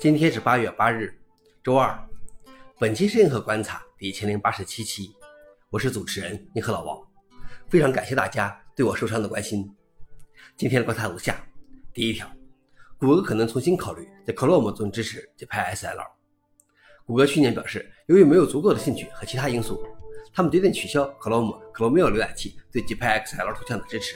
今天是八月八日，周二。本期是银河观察第一千零八十七期，我是主持人银河老王。非常感谢大家对我受伤的关心。今天的观察如下：第一条，谷歌可能重新考虑在 Chrome 中支持 Jetpack SLR。谷歌去年表示，由于没有足够的兴趣和其他因素，他们决定取消 Chrome Chromium 浏览器对 Jetpack XL 图像的支持。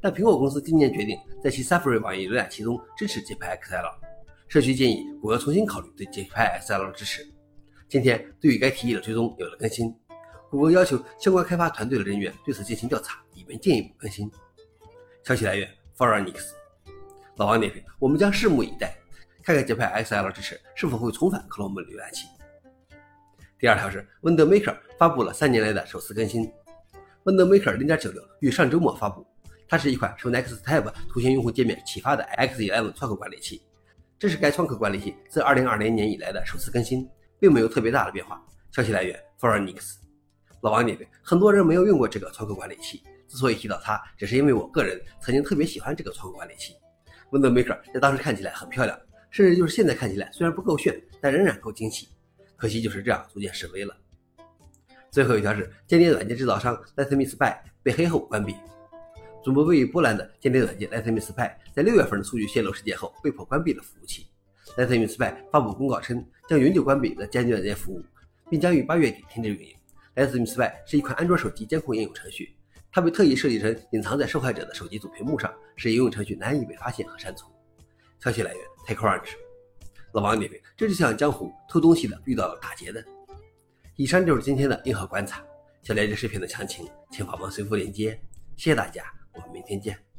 但苹果公司今年决定在其 Safari 网页浏览器中支持 Jetpack XL。社区建议谷歌重新考虑对 Jetpack XL 的支持。今天，对于该提议的追踪有了更新。谷歌要求相关开发团队的人员对此进行调查，以便进一步更新。消息来源 f o r e i g n i x 老王点评：我们将拭目以待，看看 Jetpack XL 支持是否会重返 Chrome 浏览器。第二条是 w i n d o w Maker 发布了三年来的首次更新。w i n d o w Maker 0.96于上周末发布，它是一款受 NextTab 图形用户界面启发的 X11 窗口管理器。这是该窗口管理器自2020年以来的首次更新，并没有特别大的变化。消息来源 f o r e i g n i x 老王点评：很多人没有用过这个窗口管理器，之所以提到它，只是因为我个人曾经特别喜欢这个窗口管理器。Window Maker 在当时看起来很漂亮，甚至就是现在看起来虽然不够炫，但仍然够惊喜。可惜就是这样逐渐式微了。最后一条是间谍软件制造商 Let Me Spy 被黑后关闭。总部位于波兰的间谍软件 Let Me Spy 在六月份的数据泄露事件后被迫关闭了服务器。Let Me Spy 发布公告称，将永久关闭的间谍软件服务，并将于八月底停止运营。Let Me Spy 是一款安卓手机监控应用程序，它被特意设计成隐藏在受害者的手机主屏幕上，使应用程序难以被发现和删除。消息来源：TechCrunch。老王点评：这就像江湖偷东西的遇到了打劫的。以上就是今天的硬核观察。想了解视频的详情，请访问随附链接。谢谢大家。我们明天见。